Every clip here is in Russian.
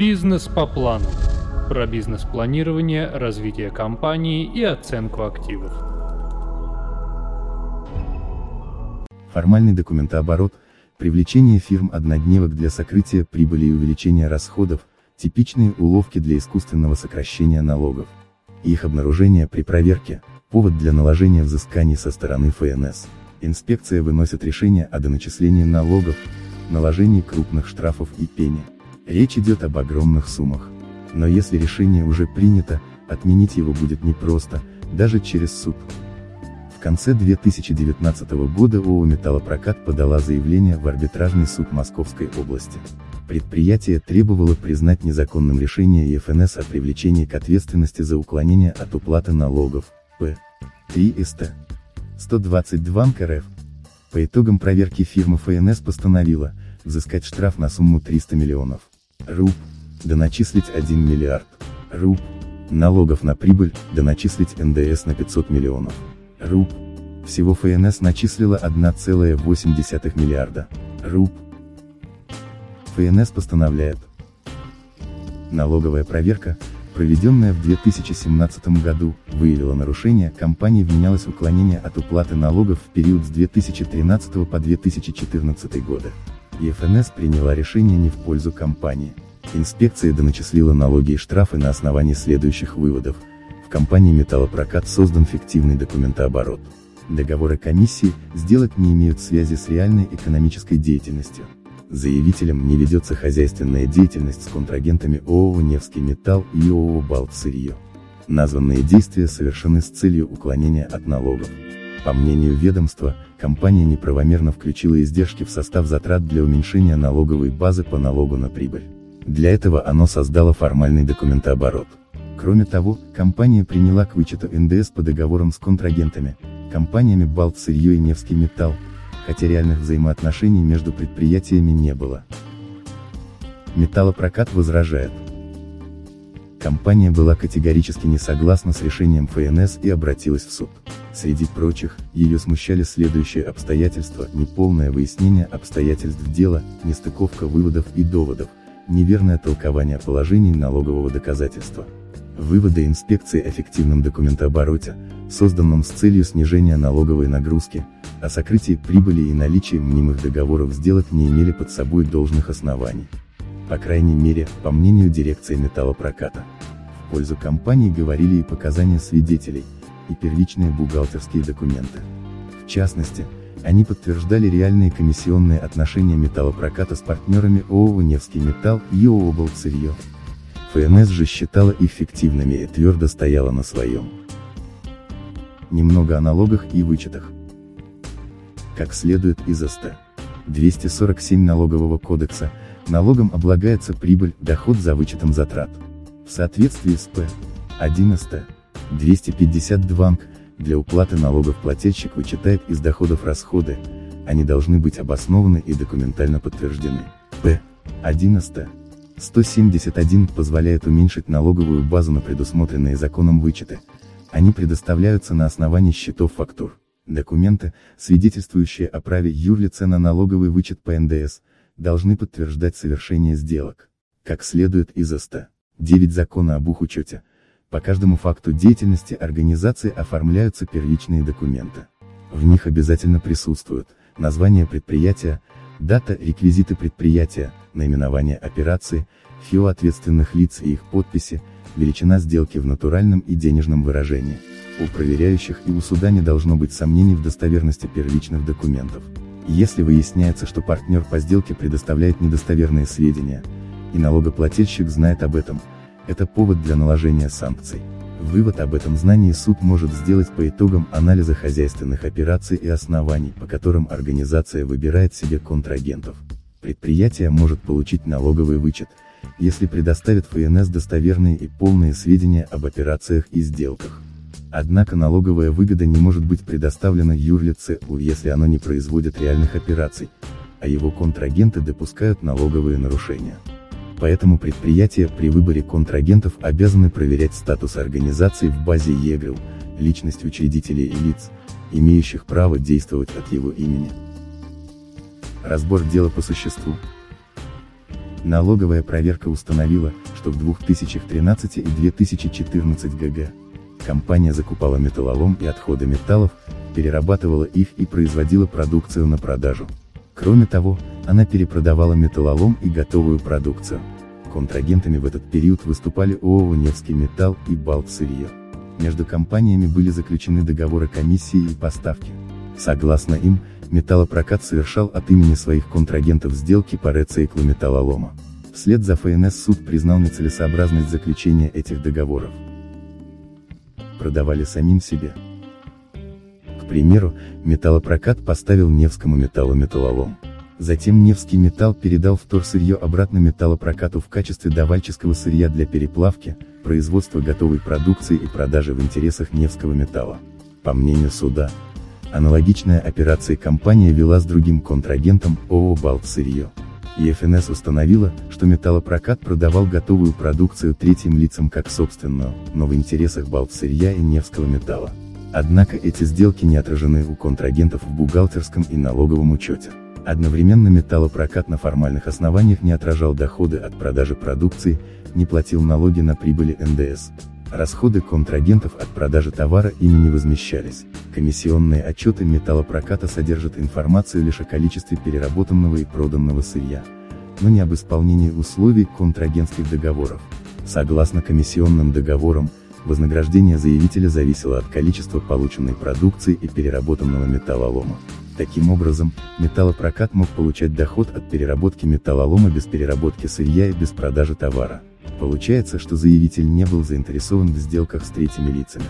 Бизнес по плану. Про бизнес-планирование, развитие компании и оценку активов. Формальный документооборот, привлечение фирм однодневок для сокрытия прибыли и увеличения расходов, типичные уловки для искусственного сокращения налогов. Их обнаружение при проверке – повод для наложения взысканий со стороны ФНС. Инспекция выносит решение о доначислении налогов, наложении крупных штрафов и пени. Речь идет об огромных суммах. Но если решение уже принято, отменить его будет непросто, даже через суд. В конце 2019 года ООО «Металлопрокат» подала заявление в арбитражный суд Московской области. Предприятие требовало признать незаконным решение ЕФНС о привлечении к ответственности за уклонение от уплаты налогов, П. 3 СТ. 122 РФ. По итогам проверки фирма ФНС постановила, взыскать штраф на сумму 300 миллионов руб, доначислить 1 миллиард руб, налогов на прибыль, доначислить НДС на 500 миллионов руб. Всего ФНС начислила 1,8 миллиарда руб. ФНС постановляет. Налоговая проверка, проведенная в 2017 году, выявила нарушение, компании вменялось уклонение от уплаты налогов в период с 2013 по 2014 годы. ЕФНС приняла решение не в пользу компании. Инспекция доначислила налоги и штрафы на основании следующих выводов. В компании «Металлопрокат» создан фиктивный документооборот. Договоры комиссии сделать не имеют связи с реальной экономической деятельностью. Заявителем не ведется хозяйственная деятельность с контрагентами ООО «Невский металл» и ООО «Балтсырье». Названные действия совершены с целью уклонения от налогов. По мнению ведомства, компания неправомерно включила издержки в состав затрат для уменьшения налоговой базы по налогу на прибыль. Для этого оно создало формальный документооборот. Кроме того, компания приняла к вычету НДС по договорам с контрагентами, компаниями Балтсырье и Невский металл, хотя реальных взаимоотношений между предприятиями не было. Металлопрокат возражает. Компания была категорически не согласна с решением ФНС и обратилась в суд. Среди прочих, ее смущали следующие обстоятельства, неполное выяснение обстоятельств дела, нестыковка выводов и доводов, неверное толкование положений налогового доказательства. Выводы инспекции о эффективном документообороте, созданном с целью снижения налоговой нагрузки, о сокрытии прибыли и наличии мнимых договоров сделать не имели под собой должных оснований. По крайней мере, по мнению дирекции металлопроката. В пользу компании говорили и показания свидетелей, и первичные бухгалтерские документы. В частности, они подтверждали реальные комиссионные отношения металлопроката с партнерами ООО «Невский металл» и ООО «Болцырье». ФНС же считала их фиктивными и твердо стояла на своем. Немного о налогах и вычетах. Как следует из СТ. 247 налогового кодекса, налогом облагается прибыль, доход за вычетом затрат. В соответствии с П. 11. 252 НК, для уплаты налогов плательщик вычитает из доходов расходы, они должны быть обоснованы и документально подтверждены. П. 11. 171 позволяет уменьшить налоговую базу на предусмотренные законом вычеты. Они предоставляются на основании счетов фактур. Документы, свидетельствующие о праве юрлица на налоговый вычет по НДС, должны подтверждать совершение сделок. Как следует из АСТА. 9 закона об учете, по каждому факту деятельности организации оформляются первичные документы. В них обязательно присутствуют название предприятия, дата, реквизиты предприятия, наименование операции, ФИО ответственных лиц и их подписи, величина сделки в натуральном и денежном выражении. У проверяющих и у суда не должно быть сомнений в достоверности первичных документов. Если выясняется, что партнер по сделке предоставляет недостоверные сведения, и налогоплательщик знает об этом, это повод для наложения санкций. Вывод об этом знании суд может сделать по итогам анализа хозяйственных операций и оснований, по которым организация выбирает себе контрагентов. Предприятие может получить налоговый вычет, если предоставит ФНС достоверные и полные сведения об операциях и сделках. Однако налоговая выгода не может быть предоставлена юрлице, если оно не производит реальных операций, а его контрагенты допускают налоговые нарушения. Поэтому предприятия при выборе контрагентов обязаны проверять статус организации в базе ЕГРЛ, личность учредителей и лиц, имеющих право действовать от его имени. Разбор дела по существу. Налоговая проверка установила, что в 2013 и 2014 ГГ компания закупала металлолом и отходы металлов, перерабатывала их и производила продукцию на продажу. Кроме того, она перепродавала металлолом и готовую продукцию. Контрагентами в этот период выступали ООО «Невский металл» и «Балтсырье». Между компаниями были заключены договоры комиссии и поставки. Согласно им, металлопрокат совершал от имени своих контрагентов сделки по рециклу металлолома. Вслед за ФНС суд признал нецелесообразность заключения этих договоров. Продавали самим себе. К примеру, металлопрокат поставил Невскому металлу металлолом. Затем Невский металл передал вторсырье обратно металлопрокату в качестве давальческого сырья для переплавки, производства готовой продукции и продажи в интересах Невского металла. По мнению суда, Аналогичная операция компания вела с другим контрагентом, ООО «Балтсырье». ЕФНС установила, что металлопрокат продавал готовую продукцию третьим лицам как собственную, но в интересах Балтсырья и Невского металла. Однако эти сделки не отражены у контрагентов в бухгалтерском и налоговом учете. Одновременно металлопрокат на формальных основаниях не отражал доходы от продажи продукции, не платил налоги на прибыли НДС, Расходы контрагентов от продажи товара ими не возмещались. Комиссионные отчеты металлопроката содержат информацию лишь о количестве переработанного и проданного сырья, но не об исполнении условий контрагентских договоров. Согласно комиссионным договорам, вознаграждение заявителя зависело от количества полученной продукции и переработанного металлолома. Таким образом, металлопрокат мог получать доход от переработки металлолома без переработки сырья и без продажи товара. Получается, что заявитель не был заинтересован в сделках с третьими лицами.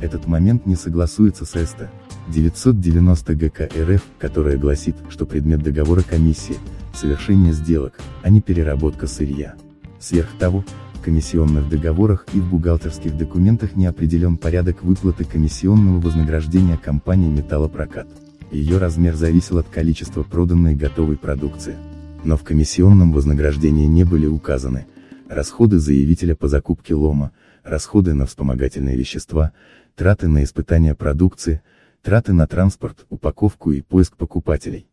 Этот момент не согласуется с СТ 990 ГК РФ, которая гласит, что предмет договора комиссии – совершение сделок, а не переработка сырья. Сверх того, в комиссионных договорах и в бухгалтерских документах не определен порядок выплаты комиссионного вознаграждения компании «Металлопрокат». Ее размер зависел от количества проданной готовой продукции. Но в комиссионном вознаграждении не были указаны, расходы заявителя по закупке лома, расходы на вспомогательные вещества, траты на испытания продукции, траты на транспорт, упаковку и поиск покупателей.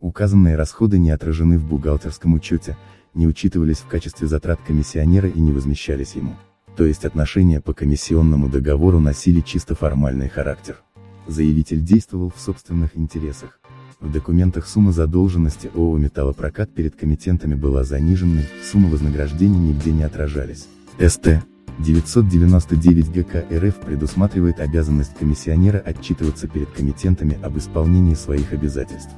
Указанные расходы не отражены в бухгалтерском учете, не учитывались в качестве затрат комиссионера и не возмещались ему. То есть отношения по комиссионному договору носили чисто формальный характер. Заявитель действовал в собственных интересах, в документах сумма задолженности ООО «Металлопрокат» перед комитентами была заниженной, суммы вознаграждений нигде не отражались. СТ. 999 ГК РФ предусматривает обязанность комиссионера отчитываться перед комитентами об исполнении своих обязательств.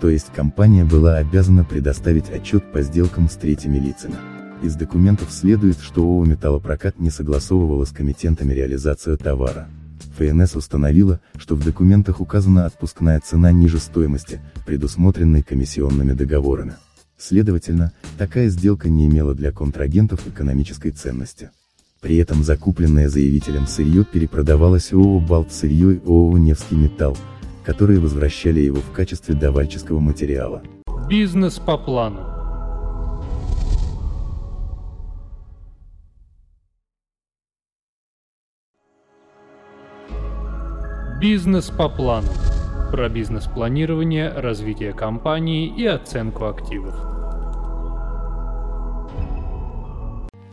То есть компания была обязана предоставить отчет по сделкам с третьими лицами. Из документов следует, что ООО «Металлопрокат» не согласовывала с комитентами реализацию товара. ФНС установила, что в документах указана отпускная цена ниже стоимости, предусмотренной комиссионными договорами. Следовательно, такая сделка не имела для контрагентов экономической ценности. При этом закупленное заявителем сырье перепродавалось ООО «Балтсырье» и ООО «Невский металл», которые возвращали его в качестве давальческого материала. Бизнес по плану. Бизнес по плану. Про бизнес-планирование, развитие компании и оценку активов.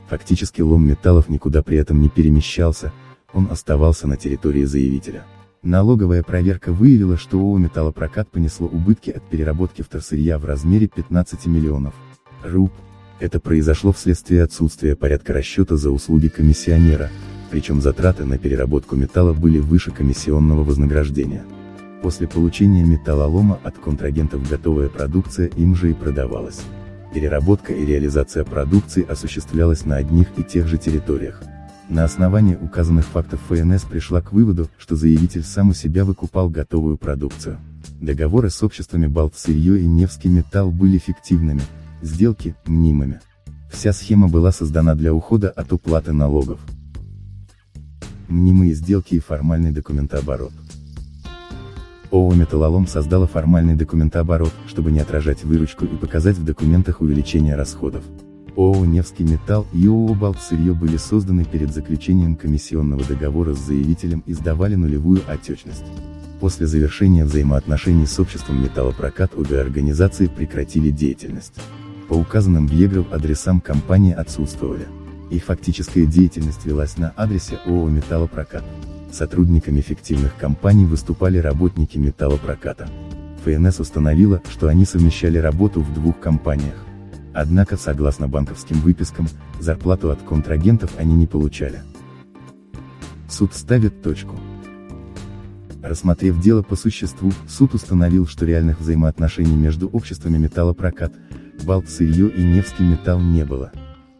Фактически лом металлов никуда при этом не перемещался, он оставался на территории заявителя. Налоговая проверка выявила, что ООО «Металлопрокат» понесло убытки от переработки вторсырья в размере 15 миллионов руб. Это произошло вследствие отсутствия порядка расчета за услуги комиссионера, причем затраты на переработку металла были выше комиссионного вознаграждения. После получения металлолома от контрагентов готовая продукция им же и продавалась. Переработка и реализация продукции осуществлялась на одних и тех же территориях. На основании указанных фактов ФНС пришла к выводу, что заявитель сам у себя выкупал готовую продукцию. Договоры с обществами Балтсырье и Невский металл были фиктивными, сделки – мнимыми. Вся схема была создана для ухода от уплаты налогов мнимые сделки и формальный документооборот. ООО «Металлолом» создала формальный документооборот, чтобы не отражать выручку и показать в документах увеличение расходов. ООО «Невский металл» и ООО «Балтсырье» были созданы перед заключением комиссионного договора с заявителем и сдавали нулевую отечность. После завершения взаимоотношений с обществом металлопрокат обе организации прекратили деятельность. По указанным в ЕГРОВ адресам компании отсутствовали. Их фактическая деятельность велась на адресе ООО «Металлопрокат». Сотрудниками фиктивных компаний выступали работники металлопроката. ФНС установила, что они совмещали работу в двух компаниях. Однако, согласно банковским выпискам, зарплату от контрагентов они не получали. Суд ставит точку. Рассмотрев дело по существу, суд установил, что реальных взаимоотношений между обществами металлопрокат, Балтсырье и Невский металл не было.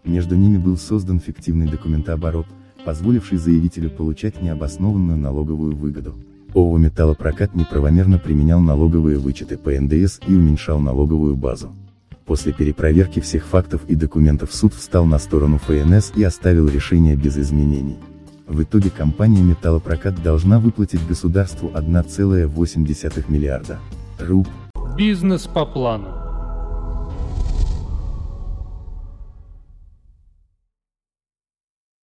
Между ними был создан фиктивный документооборот, позволивший заявителю получать необоснованную налоговую выгоду. ООО «Металлопрокат» неправомерно применял налоговые вычеты по НДС и уменьшал налоговую базу. После перепроверки всех фактов и документов суд встал на сторону ФНС и оставил решение без изменений. В итоге компания «Металлопрокат» должна выплатить государству 1,8 миллиарда руб. Бизнес по плану.